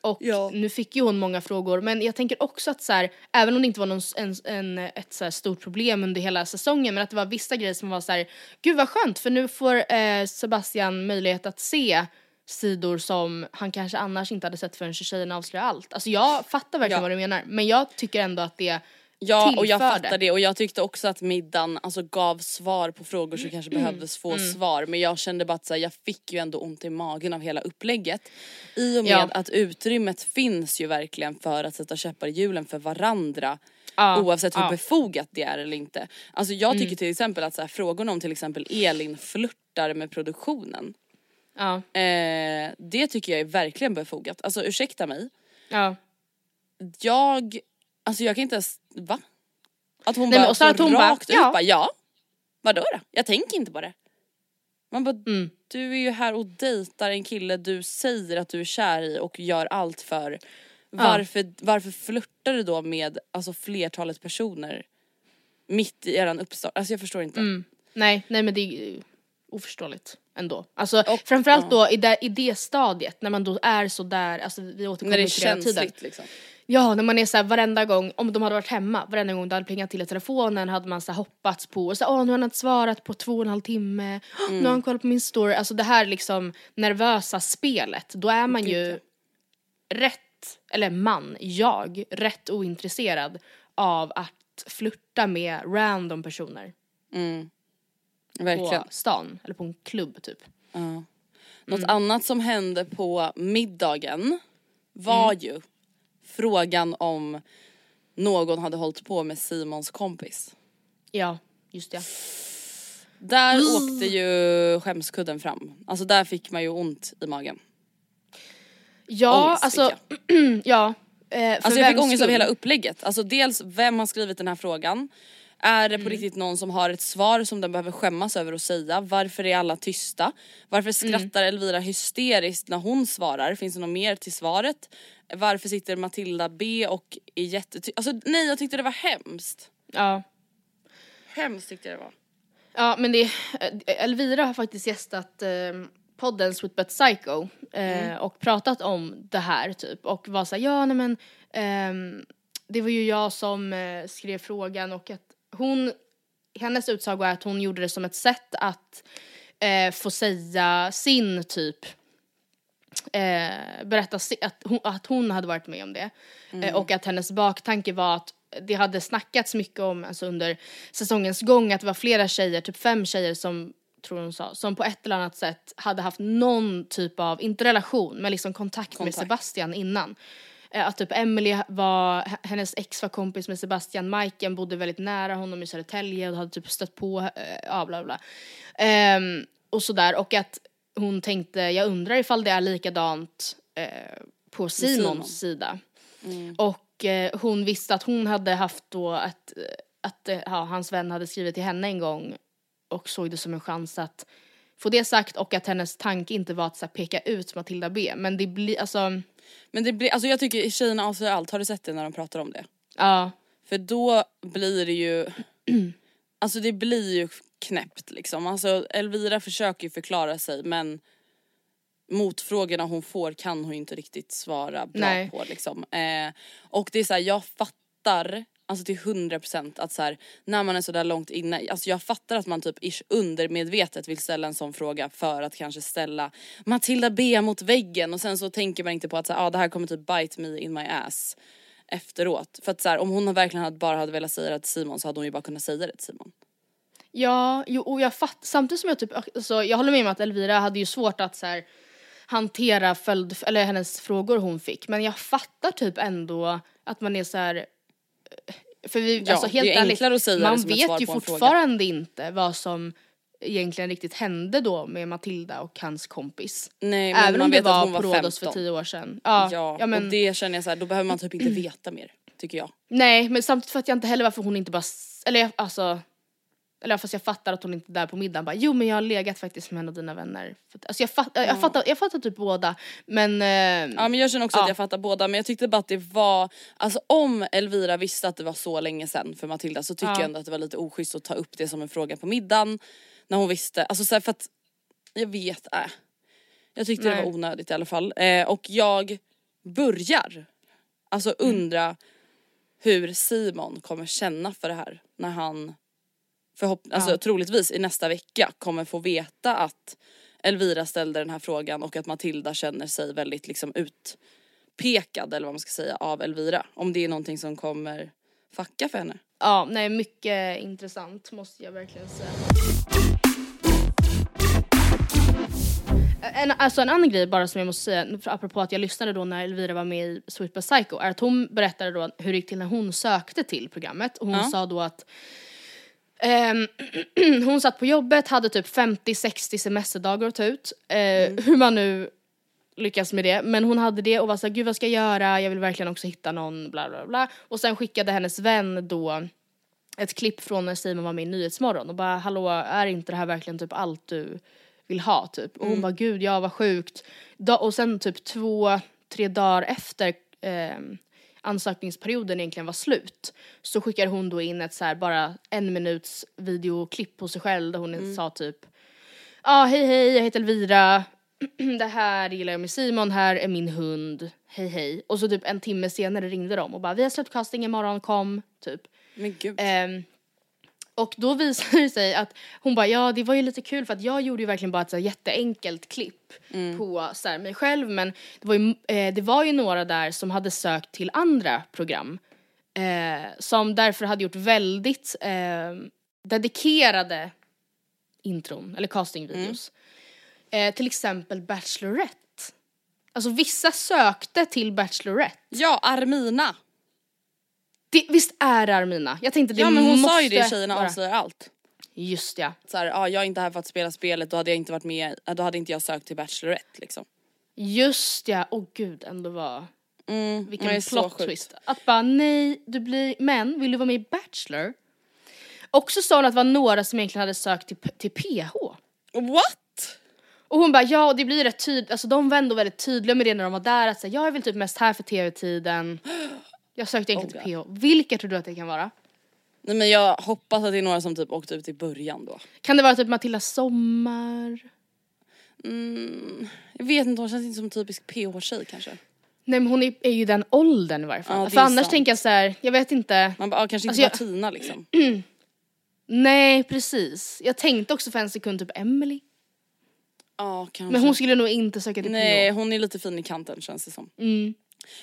Och Ja. nu fick ju hon många frågor men jag tänker också att så här, även om det inte var någon, en, en, ett så stort problem under hela säsongen men att det var vissa grejer som var så här, gud vad skönt för nu får eh, Sebastian möjlighet att se sidor som han kanske annars inte hade sett förrän tjejerna avslöjar allt. Alltså jag fattar verkligen Ja. vad du menar men jag tycker ändå att det Ja och jag fattar det och jag tyckte också att middagen alltså, gav svar på frågor som kanske behövdes få svar men jag kände bara att här, jag fick ju ändå ont i magen av hela upplägget. I och med Ja. att utrymmet finns ju verkligen för att sätta käppar i hjulen för varandra. Ja, Oavsett hur ja. befogat det är eller inte. Alltså jag tycker till exempel att så här, frågorna om till exempel Elin flörtar med produktionen. Eh, det tycker jag är verkligen befogat. Alltså ursäkta mig. ja. Jag, alltså jag kan inte ens, va? Att hon Nej, bara och så att hon bara, rakt ut ja. bara ja. Vadå då? Jag tänker inte på det. Man bara, Mm. du är ju här och dejtar en kille du säger att du är kär i och gör allt för. Varför, varför flörtar du då med alltså, flertalet personer mitt i eran uppstart? Alltså jag förstår inte. Mm. Nej, nej men det är oförståeligt. ändå. Alltså Och- framförallt då i det, i det stadiet när man då är så där, alltså vi återkommer När det är till det hela tiden. känsligt liksom. Ja, när man är såhär varenda gång, om de hade varit hemma, varenda gång det hade plingat till i telefonen hade man så här hoppats på och så åh nu har han inte svarat på två och en halv timme, nu Mm. har han kollat på min story. Alltså det här liksom nervösa spelet, då är man ju rätt, eller man, jag, rätt ointresserad av att flirta med random personer Verkligen. på stan eller på en klubb typ. Något Mm. annat som hände på middagen var Mm. ju frågan om någon hade hållit på med Simons kompis. Ja, just det. Där Mm. åkte ju skämskudden fram. Alltså där fick man ju ont i magen. Ja, Ångest alltså, ja. eh, Alltså jag fick ångest av hela upplägget. Alltså dels vem har skrivit den här frågan? Är det på Mm. riktigt någon som har ett svar som den behöver skämmas över att säga? Varför är alla tysta? Varför Mm. skrattar Elvira hysteriskt när hon svarar? Finns det något mer till svaret? Varför sitter Matilda B och är jättetyst? Alltså nej jag tyckte det var hemskt. Ja. Hemskt tyckte jag det var. Ja men det, Elvira har faktiskt gästat eh, podden Sweet But Psycho eh, och pratat om det här typ och var såhär ja nej men ehm, det var ju jag som eh, skrev frågan och att hon, hennes utsago är att hon gjorde det som ett sätt att eh, få säga sin typ eh, berätta si- att hon, att hon hade varit med om det. Eh, och att hennes baktanke var att det hade snackats mycket om alltså under säsongens gång att det var flera tjejer, typ fem tjejer som tror hon sa, som på ett eller annat sätt hade haft någon typ av, inte relation, men liksom kontakt, med Kontakt. Sebastian innan. Eh, Att typ Emily var, hennes ex var kompis med Sebastian, Majken bodde väldigt nära honom i Södertälje och hade typ stött på, eh, ja bla bla. Ehm, och sådär och att hon tänkte, jag undrar ifall det är likadant eh, på Simons Simon. sida. Och eh, hon visste att hon hade haft då att, att eh, ja, hans vän hade skrivit till henne en gång och såg det som en chans att få det sagt och att hennes tanke inte var att så här, peka ut Matilda B. Men det blir alltså, Men det blir, alltså jag tycker tjejerna avslöjar allt, har du sett det när de pratar om det? ja. För då blir det ju, alltså det blir ju knäppt liksom. Alltså Elvira försöker ju förklara sig men motfrågorna hon får kan hon inte riktigt svara bra Nej. på liksom. Eh, och det är så här, jag fattar Alltså till 100% att så här, när man är sådär långt inne, alltså jag fattar att man typ ish undermedvetet vill ställa en sån fråga för att kanske ställa Matilda B mot väggen och sen så tänker man inte på att så här, ah, det här kommer typ bite me in my ass efteråt. För att så här, om hon verkligen hade bara hade velat säga det till Simon så hade hon ju bara kunnat säga det till Simon. Ja, jo, och jag fattar, samtidigt som jag typ, alltså, jag håller med om att Elvira hade ju svårt att så här, hantera följd, eller hennes frågor hon fick, men jag fattar typ ändå att man är så här. För vi, Ja, alltså helt det är ärligt, enklare att säga det man vet ju fortfarande inte vad som egentligen riktigt hände då med Matilda och hans kompis. Nej men Även man om det vet att var hon var på Rhodos för 15. tio år sedan. Ja, Ja, ja, men, och det känner jag så här, då behöver man typ inte veta mer. Tycker jag. Nej men samtidigt fattar jag inte heller varför hon inte bara, eller alltså eller fast jag fattar att hon inte är där på middagen bara jo men jag har legat faktiskt med en av dina vänner. Alltså jag, fatt, jag, fattar, jag fattar typ båda men eh, Ja men jag känner också Ja. att jag fattar båda men jag tyckte bara att det var, alltså om Elvira visste att det var så länge sedan för Matilda så tycker Ja. jag ändå att det var lite oschysst att ta upp det som en fråga på middagen. När hon visste, alltså så här, för att jag vet, äh. Jag tyckte det Nej. var onödigt i alla fall. Eh, och jag börjar alltså Mm. undra hur Simon kommer känna för det här när han förhopp- alltså, Ja. troligtvis i nästa vecka kommer få veta att Elvira ställde den här frågan och att Matilda känner sig väldigt liksom utpekad eller vad man ska säga av Elvira. Om det är någonting som kommer fucka för henne. ja nej mycket intressant måste jag verkligen säga. En, alltså en annan grej bara som jag måste säga, apropå att jag lyssnade då när Elvira var med i Sweet But Psycho, är att hon berättade då hur det gick till när hon sökte till programmet och hon Ja. sa då att hon satt på jobbet, hade typ 50-60 semesterdagar att ta ut, eh, hur man nu lyckas med det, men hon hade det och var såhär, gud vad ska jag göra, jag vill verkligen också hitta någon, bla bla bla. Och sen skickade hennes vän då ett klipp från när Simon var med i Nyhetsmorgon och bara hallå är inte det här verkligen typ allt du vill ha typ? Och hon bara gud ja vad sjukt. Och sen typ två, tre dagar efter eh, ansökningsperioden egentligen var slut så skickade hon då in ett så här bara en minuts videoklipp på sig själv där hon sa typ ah, hej hej jag heter Elvira, det här gillar jag med Simon, här är min hund, hej hej. Och så typ en timme senare ringde de och bara vi har släppt casting imorgon, kom, typ. Men gud. Ehm, och då visade det sig att hon bara ja det var ju lite kul för att jag gjorde ju verkligen bara ett så här jätteenkelt klipp på så här, mig själv men det var, ju, eh, det var ju några där som hade sökt till andra program. Eh, som därför hade gjort väldigt eh, dedikerade intron eller castingvideos. Eh, till exempel Bachelorette. Alltså vissa sökte till Bachelorette. Ja, Armina. Det, visst är det Armina? Jag tänkte det Ja men hon måste sa ju det, tjejerna vara. avslöjar allt. Just ja. Så här, ja, jag är inte här för att spela spelet, då hade jag inte varit med, då hade inte jag sökt till Bachelorette liksom. Just ja, åh gud ändå var Mm, vilken plot twist. Att bara nej, du blir, men vill du vara med i Bachelor? Också sa hon att det var några som egentligen hade sökt till, till PH. What? Och hon bara ja och det blir rätt tydligt, alltså de var ändå väldigt tydliga med det när de var där att säga jag är väl typ mest här för tv-tiden. Jag sökte egentligen till PH. Vilka tror du att det kan vara? Nej men jag hoppas att det är några som typ åkte ut i början då. Kan det vara typ Matilda Sommar? Mm, jag vet inte, hon känns inte som en typisk PH-tjej kanske. Nej men hon är, är ju den åldern i varje fall. Ja, för är annars sant. tänker jag så här, jag vet inte. Man bara, ja, kanske Alltså, inte jag- Martina liksom. Nej precis. Jag tänkte också för en sekund typ Emily. Ja kanske. Men hon skulle nog inte söka till Nej PH. hon är lite fin i kanten känns det som. Mm.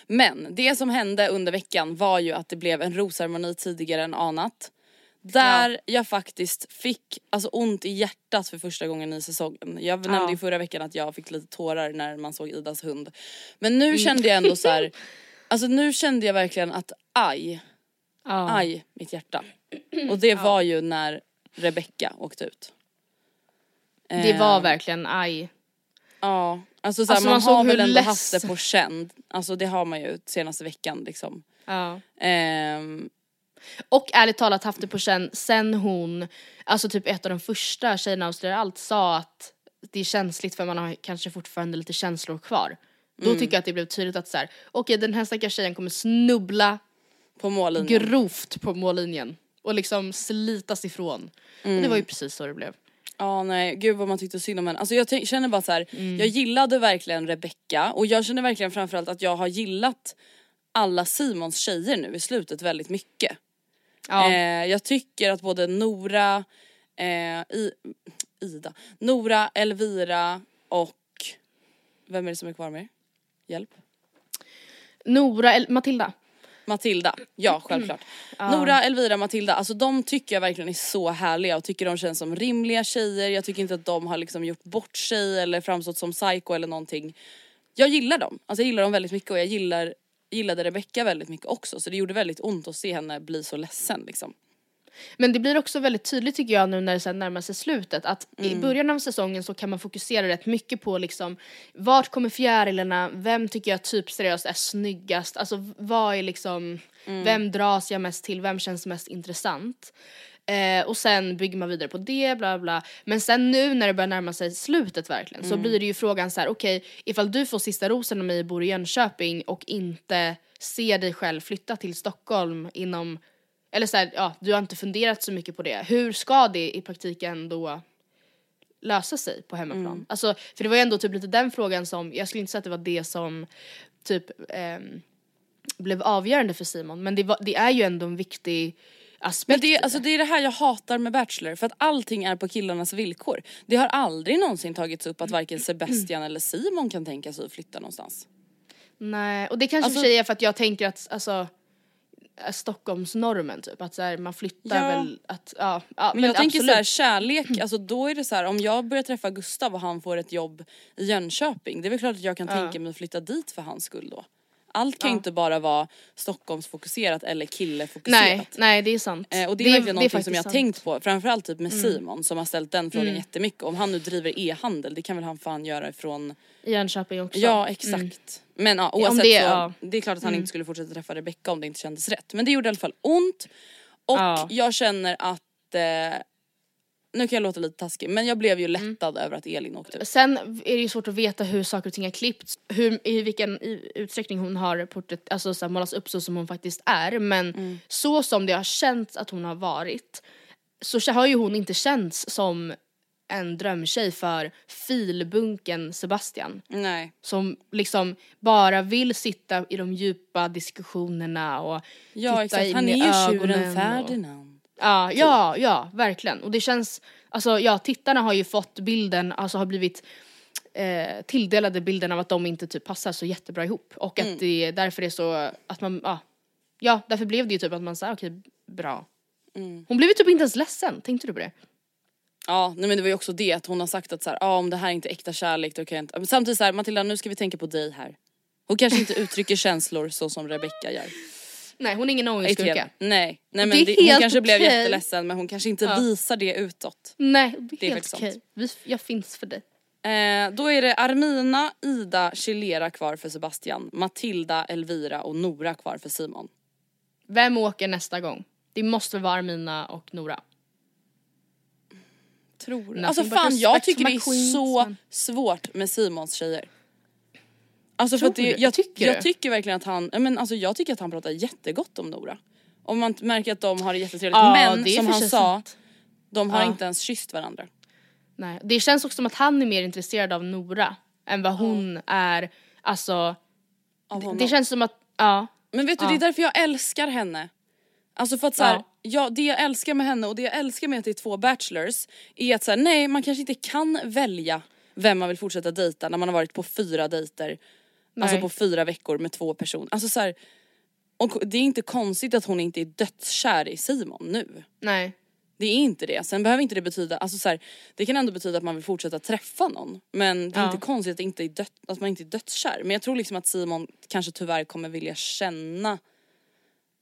Men det som hände under veckan var ju att det blev en rosceremoni tidigare än anat. Där jag faktiskt fick alltså, ont i hjärtat för första gången i säsongen. Jag nämnde ju förra veckan att jag fick lite tårar när man såg Idas hund. Men nu kände jag ändå så här. alltså nu kände jag verkligen att aj, Ja. aj mitt hjärta. Och det var ju när Rebecca åkte ut. Det var verkligen aj. Ja, alltså, så här, Alltså, man, man såg har väl ändå haft det på känn. Alltså det har man ju senaste veckan liksom. Ja. Ehm, Och ärligt talat haft det på känn sen hon, alltså typ ett av de första tjejerna avslöjar allt sa att det är känsligt för man har kanske fortfarande lite känslor kvar. Då tycker jag att det blev tydligt att så här, okej den här stackars tjejen kommer snubbla på mållinjen. grovt på mållinjen och liksom slitas ifrån. Och det var ju precis så det blev. Ja nej gud vad man tyckte synd om henne. Alltså jag känner bara så här. Mm. jag gillade verkligen Rebecca och jag känner verkligen framförallt att jag har gillat alla Simons tjejer nu i slutet väldigt mycket. Ja. Eh, jag tycker att både Nora, eh, I, Ida, Nora, Elvira och vem är det som är kvar med? Hjälp. Nora, El- Matilda. Matilda, ja självklart. Nora, Elvira, Matilda, alltså de tycker jag verkligen är så härliga och tycker de känns som rimliga tjejer. Jag tycker inte att de har liksom gjort bort sig eller framstått som psycho eller någonting. Jag gillar dem, alltså jag gillar dem väldigt mycket och jag gillar, gillade Rebecca väldigt mycket också så det gjorde väldigt ont att se henne bli så ledsen liksom. Men det blir också väldigt tydligt tycker jag nu när det närmar sig slutet att i Mm. början av säsongen så kan man fokusera rätt mycket på liksom vart kommer fjärilarna, vem tycker jag typ seriöst är snyggast, alltså vad är liksom, Mm. vem dras jag mest till, vem känns mest intressant? Eh, och sen bygger man vidare på det, bla bla. Men sen nu när det börjar närma sig slutet verkligen så Mm. blir det ju frågan så här: okej ifall du får sista rosen av mig och bor i Jönköping och inte ser dig själv flytta till Stockholm inom eller så här, ja, du har inte funderat så mycket på det. Hur ska det i praktiken då lösa sig på hemmaplan? Mm. Alltså, för det var ju ändå typ lite den frågan som, jag skulle inte säga att det var det som typ ehm, blev avgörande för Simon, men det, var, det är ju ändå en viktig aspekt. Men det, är- alltså det är det här jag hatar med Bachelor för att allting är på killarnas villkor. Det har aldrig någonsin tagits upp att varken Sebastian eller Simon kan tänka sig att flytta någonstans. Nej, och det kanske Alltså- för sig är för att jag tänker att, alltså Stockholmsnormen typ, att så här, man flyttar Ja. väl att, ja, ja Men jag tänker absolut. så här, kärlek, alltså då är det så här om jag börjar träffa Gustav och han får ett jobb i Jönköping, det är väl klart att jag kan tänka mig att flytta dit för hans skull då. Allt kan ju inte bara vara Stockholmsfokuserat eller killefokuserat. Nej, nej det är sant. Eh, och det är verkligen någonting som jag sant. tänkt på, framförallt typ med Simon som har ställt den frågan Mm. jättemycket. Om han nu driver e-handel, det kan väl han fan göra ifrån Jönköping också. Ja exakt. Men ja, oavsett det- så, ja. det är klart att han inte skulle fortsätta träffa Rebecca om det inte kändes rätt. Men det gjorde i alla fall ont. Och Ja. jag känner att, eh, nu kan jag låta lite taskig, men jag blev ju lättad över att Elin åkte ut. Sen är det ju svårt att veta hur saker och ting har klippts, hur, i vilken utsträckning hon har porträtt, alltså, så här, målats upp så som hon faktiskt är. Men Mm. så som det har känts att hon har varit så har ju hon inte känts som en drömtjej för filbunken Sebastian. Nej. Som liksom bara vill sitta i de djupa diskussionerna och Ja titta exakt, in han i är ju ögonen tjuren och- Ferdinand. Ja, ja, ja, verkligen. Och det känns, alltså ja, tittarna har ju fått bilden, alltså har blivit eh, tilldelade bilden av att de inte typ passar så jättebra ihop. Och att det är därför det är så, att man, ja, ja därför blev det ju typ att man sa okej, bra. Hon blev ju typ inte ens ledsen, tänkte du på det? Ja nej men det var ju också det att hon har sagt att så här, ah, om det här är inte äkta kärlek då kan jag inte. Men samtidigt så här, Matilda nu ska vi tänka på dig här. Hon kanske inte uttrycker känslor så som Rebecca gör. Nej, hon är ingen fel. Nej, nej men det är det hon kanske blev okej. jätteledsen men hon kanske inte Ja. visar det utåt. Nej, det är, Det är helt okej. Vi- Jag finns för dig. Eh, då är det Armina, Ida, Chilera kvar för Sebastian, Matilda, Elvira och Nora kvar för Simon. Vem åker nästa gång? Det måste väl vara Armina och Nora. Tror Nothing Alltså fan jag tycker det är så svårt med Simons tjejer. Alltså för att det, jag, Tycker jag du? tycker verkligen att han, men alltså jag tycker att han pratar jättegott om Nora. Om man märker att de har det jättetrevligt. Ja, men det som han sa, sant. de har Ja. inte ens kysst varandra. Nej, det känns också som att han är mer intresserad av Nora än vad hon är, alltså honom. det känns som att, ja. Men vet du det är därför jag älskar henne. Alltså för att så här, Ja. ja. det jag älskar med henne och det jag älskar med att det är två bachelors är att så här, nej man kanske inte kan välja vem man vill fortsätta dejta när man har varit på fyra dejter. Alltså Nej. på fyra veckor med två personer. Alltså så här, och det är inte konstigt att hon inte är dödskär i Simon nu. Nej. Det är inte det. Sen behöver inte det betyda, alltså så här, det kan ändå betyda att man vill fortsätta träffa någon. Men det är Ja. inte konstigt att, inte är dött, att man inte är dödskär. Men jag tror liksom att Simon kanske tyvärr kommer vilja känna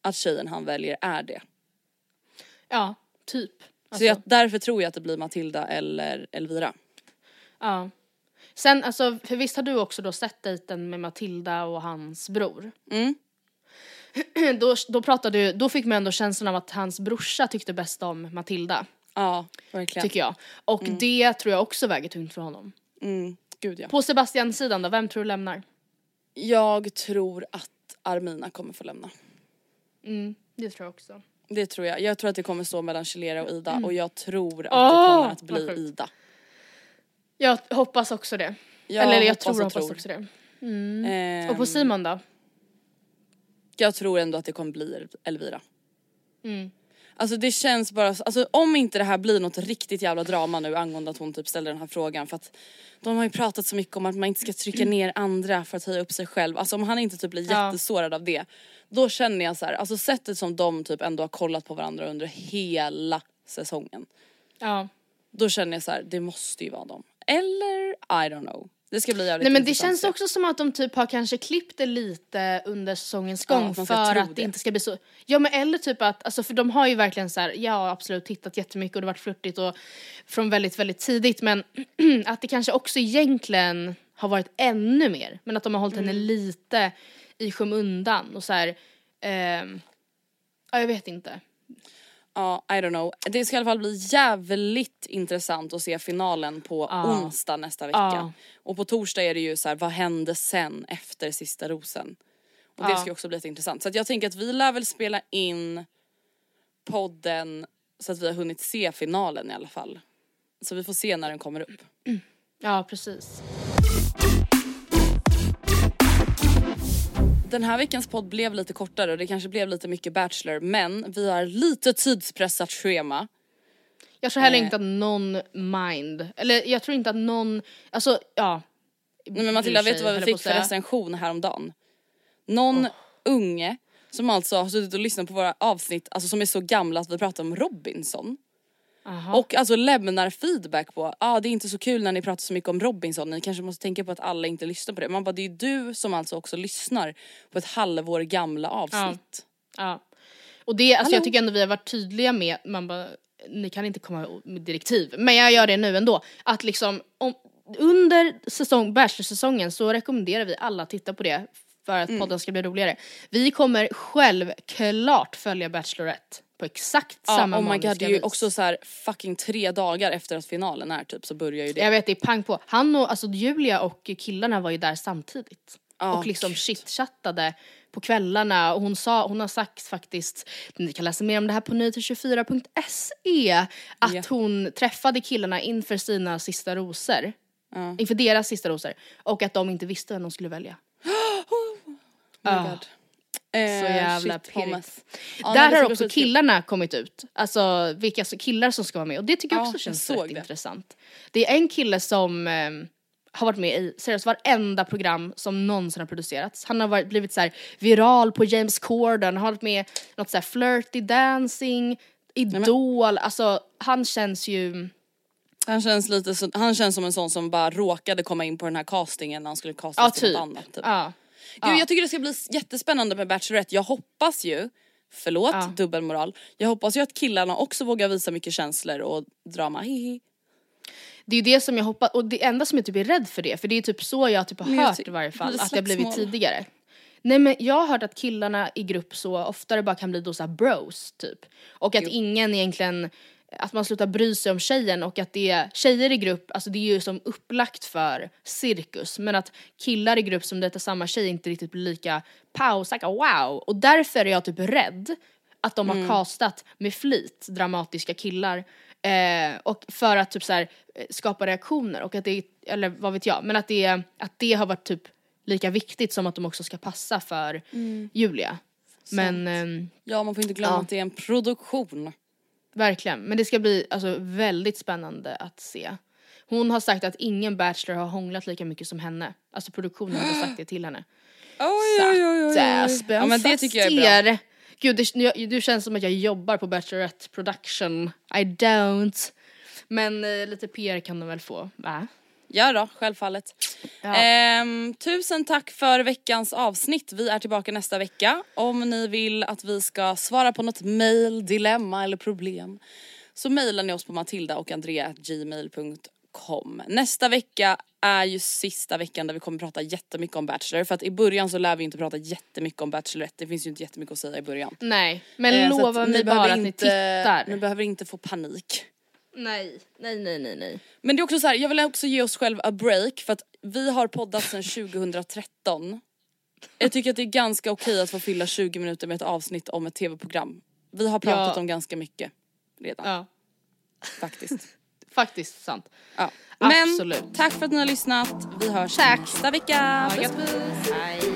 att tjejen han väljer är det. Ja, typ. Så Alltså, jag, därför tror jag att det blir Matilda eller Elvira. ja. Sen alltså, för visst har du också då sett dejten med Matilda och hans bror? Mm. då, då pratade du, då fick man ändå känslan av att hans brorsa tyckte bäst om Matilda, Ja, verkligen. tycker jag. Och det tror jag också väger tungt för honom. Mm, gud ja. På Sebastians sidan då, vem tror du lämnar? Jag tror att Armina kommer få lämna. Mm, det tror jag också. Det tror jag. Jag tror att det kommer stå mellan Chilera och Ida och jag tror att Åh, det kommer att bli. Ida. Jag hoppas också det. Jag Eller jag hoppas tror och hoppas tror. också det. Ehm, Och på Simon då? Jag tror ändå att det kommer bli El- Elvira. Mm. Alltså det känns bara, alltså om inte det här blir något riktigt jävla drama nu angående att hon typ ställer den här frågan för att de har ju pratat så mycket om att man inte ska trycka ner andra för att höja upp sig själv. Alltså om han inte typ blir Ja. jättesårad av det. Då känner jag så här, alltså sättet som de typ ändå har kollat på varandra under hela säsongen. Ja. Då känner jag så här, det måste ju vara dem. Eller I don't know. Det ska bli jävligt Nej men det känns också som att de typ har kanske klippt det lite under säsongens Ja, gång ska för att det det. inte ska bli så. Ja men eller typ att, alltså för de har ju verkligen så här, ja absolut tittat jättemycket och det har varit flörtigt och från väldigt väldigt tidigt men att det kanske också egentligen har varit ännu mer men att de har hållit henne Mm. lite i skymundan och så här, ehm, ja jag vet inte. Ja, I don't know. Det ska i alla fall bli jävligt intressant att se finalen på Ja. onsdag nästa vecka. Ja. Och på torsdag är det ju så här, vad hände sen efter sista rosen? Och det Ja. ska ju också bli intressant. Så jag tänker att vi lär väl spela in podden så att vi har hunnit se finalen i alla fall. Så vi får se när den kommer upp. Ja precis. Den här veckans podd blev lite kortare och det kanske blev lite mycket Bachelor men vi har lite tidspressat schema. Jag tror heller Eh. inte att någon mind, eller jag tror inte att någon, alltså ja. Nej men Matilda vet du vad vi fick för recension häromdagen? Någon unge som alltså har suttit och lyssnat på våra avsnitt, alltså som är så gamla att vi pratar om Robinson. Aha. Och alltså lämnar feedback på, ja ah, det är inte så kul när ni pratar så mycket om Robinson, ni kanske måste tänka på att alla inte lyssnar på det. Man bara det är du som alltså också lyssnar på ett halvår gamla avsnitt. Ja. Och det, alltså Hallå? jag tycker ändå vi har varit tydliga med, man bara, ni kan inte komma med direktiv, men jag gör det nu ändå. Att liksom, om, under säsong, Bachelor-säsongen så rekommenderar vi alla att titta på det för att podden ska bli roligare. Vi kommer självklart följa Bachelorette på exakt Ja, samma oh my god det är ju vis. också så här fucking tre dagar efter att finalen är typ så börjar ju det. Jag vet, det är pang på. Han och, alltså Julia och killarna var ju där samtidigt. Ja, och liksom gud. chitchattade på kvällarna och hon, sa, hon har sagt faktiskt, ni kan läsa mer om det här på nyheter24.se, att Ja. hon träffade killarna inför sina sista rosor. Ja. Inför deras sista rosor. Och att de inte visste vem de skulle välja. Oh my Ja. God. Eh, Så jävla shit, pirrigt. Ja, nej, Där har också killarna kommit ut. Alltså vilka killar som ska vara med och det tycker jag Ja, också jag känns rätt det. intressant. Det är en kille som eh, har varit med i seriöst varenda program som någonsin har producerats. Han har varit, blivit så här viral på James Corden, har varit med i något så här flirty dancing, Idol, alltså han känns ju Han känns, lite så, han känns som en sån som bara råkade komma in på den här castingen när han skulle castas Ja till typ. något annat. Typ. Ja. Gud, Ja. Jag tycker det ska bli jättespännande med Bachelorette. Jag hoppas ju, förlåt Ja. dubbelmoral, jag hoppas ju att killarna också vågar visa mycket känslor och drama. Hihi. Det är ju det som jag hoppas, och det enda som jag typ är rädd för det, för det är typ så jag typ har jag hört i varje fall, att det har blivit tidigare. Nej men jag har hört att killarna i grupp så oftare bara kan bli då så bros typ. Och att ingen egentligen, att man slutar bry sig om tjejen och att det är tjejer i grupp, alltså det är ju som upplagt för cirkus. Men att killar i grupp som dejtar samma tjej inte riktigt blir lika paus, like, wow. Och därför är jag typ rädd att de har Mm. castat med flit dramatiska killar. Eh, och för att typ så här, eh, skapa reaktioner och att det, eller vad vet jag, men att det, att det har varit typ lika viktigt som att de också ska passa för Julia. Men ehm, Ja man får inte glömma Ja. att det är en produktion. Verkligen, men det ska bli alltså, väldigt spännande att se. Hon har sagt att ingen bachelor har hånglat lika mycket som henne. Alltså produktionen har sagt det till henne. Oj, oj, oj, oj, Ja men det tycker jag är bra. er. Gud, det, jag- du känns som att jag jobbar på Bachelorette production. I don't. Men eh, lite PR kan de väl få, va? Ja då, självfallet. Ja. Ehm, tusen tack för veckans avsnitt. Vi är tillbaka nästa vecka. Om ni vill att vi ska svara på något mail, dilemma eller problem så mejlar ni oss på matilda och andrea.gmail.com. Nästa vecka är ju sista veckan där vi kommer prata jättemycket om Bachelor för att i början så lär vi inte prata jättemycket om Bachelorette. Det finns ju inte jättemycket att säga i början. Nej, men Eh, lova mig bara att ni tittar. Ni behöver inte få panik. Nej, nej, nej, nej, nej. Men det är också så här, jag vill också ge oss själva a break för att vi har poddat sedan 2013. Jag tycker att det är ganska okej att få fylla 20 minuter med ett avsnitt om ett tv-program. Vi har pratat Ja. om ganska mycket redan Ja, faktiskt. faktiskt sant. Ja. Men Absolut. tack för att ni har lyssnat. Vi hörs Tack. nästa vecka. Puss, puss.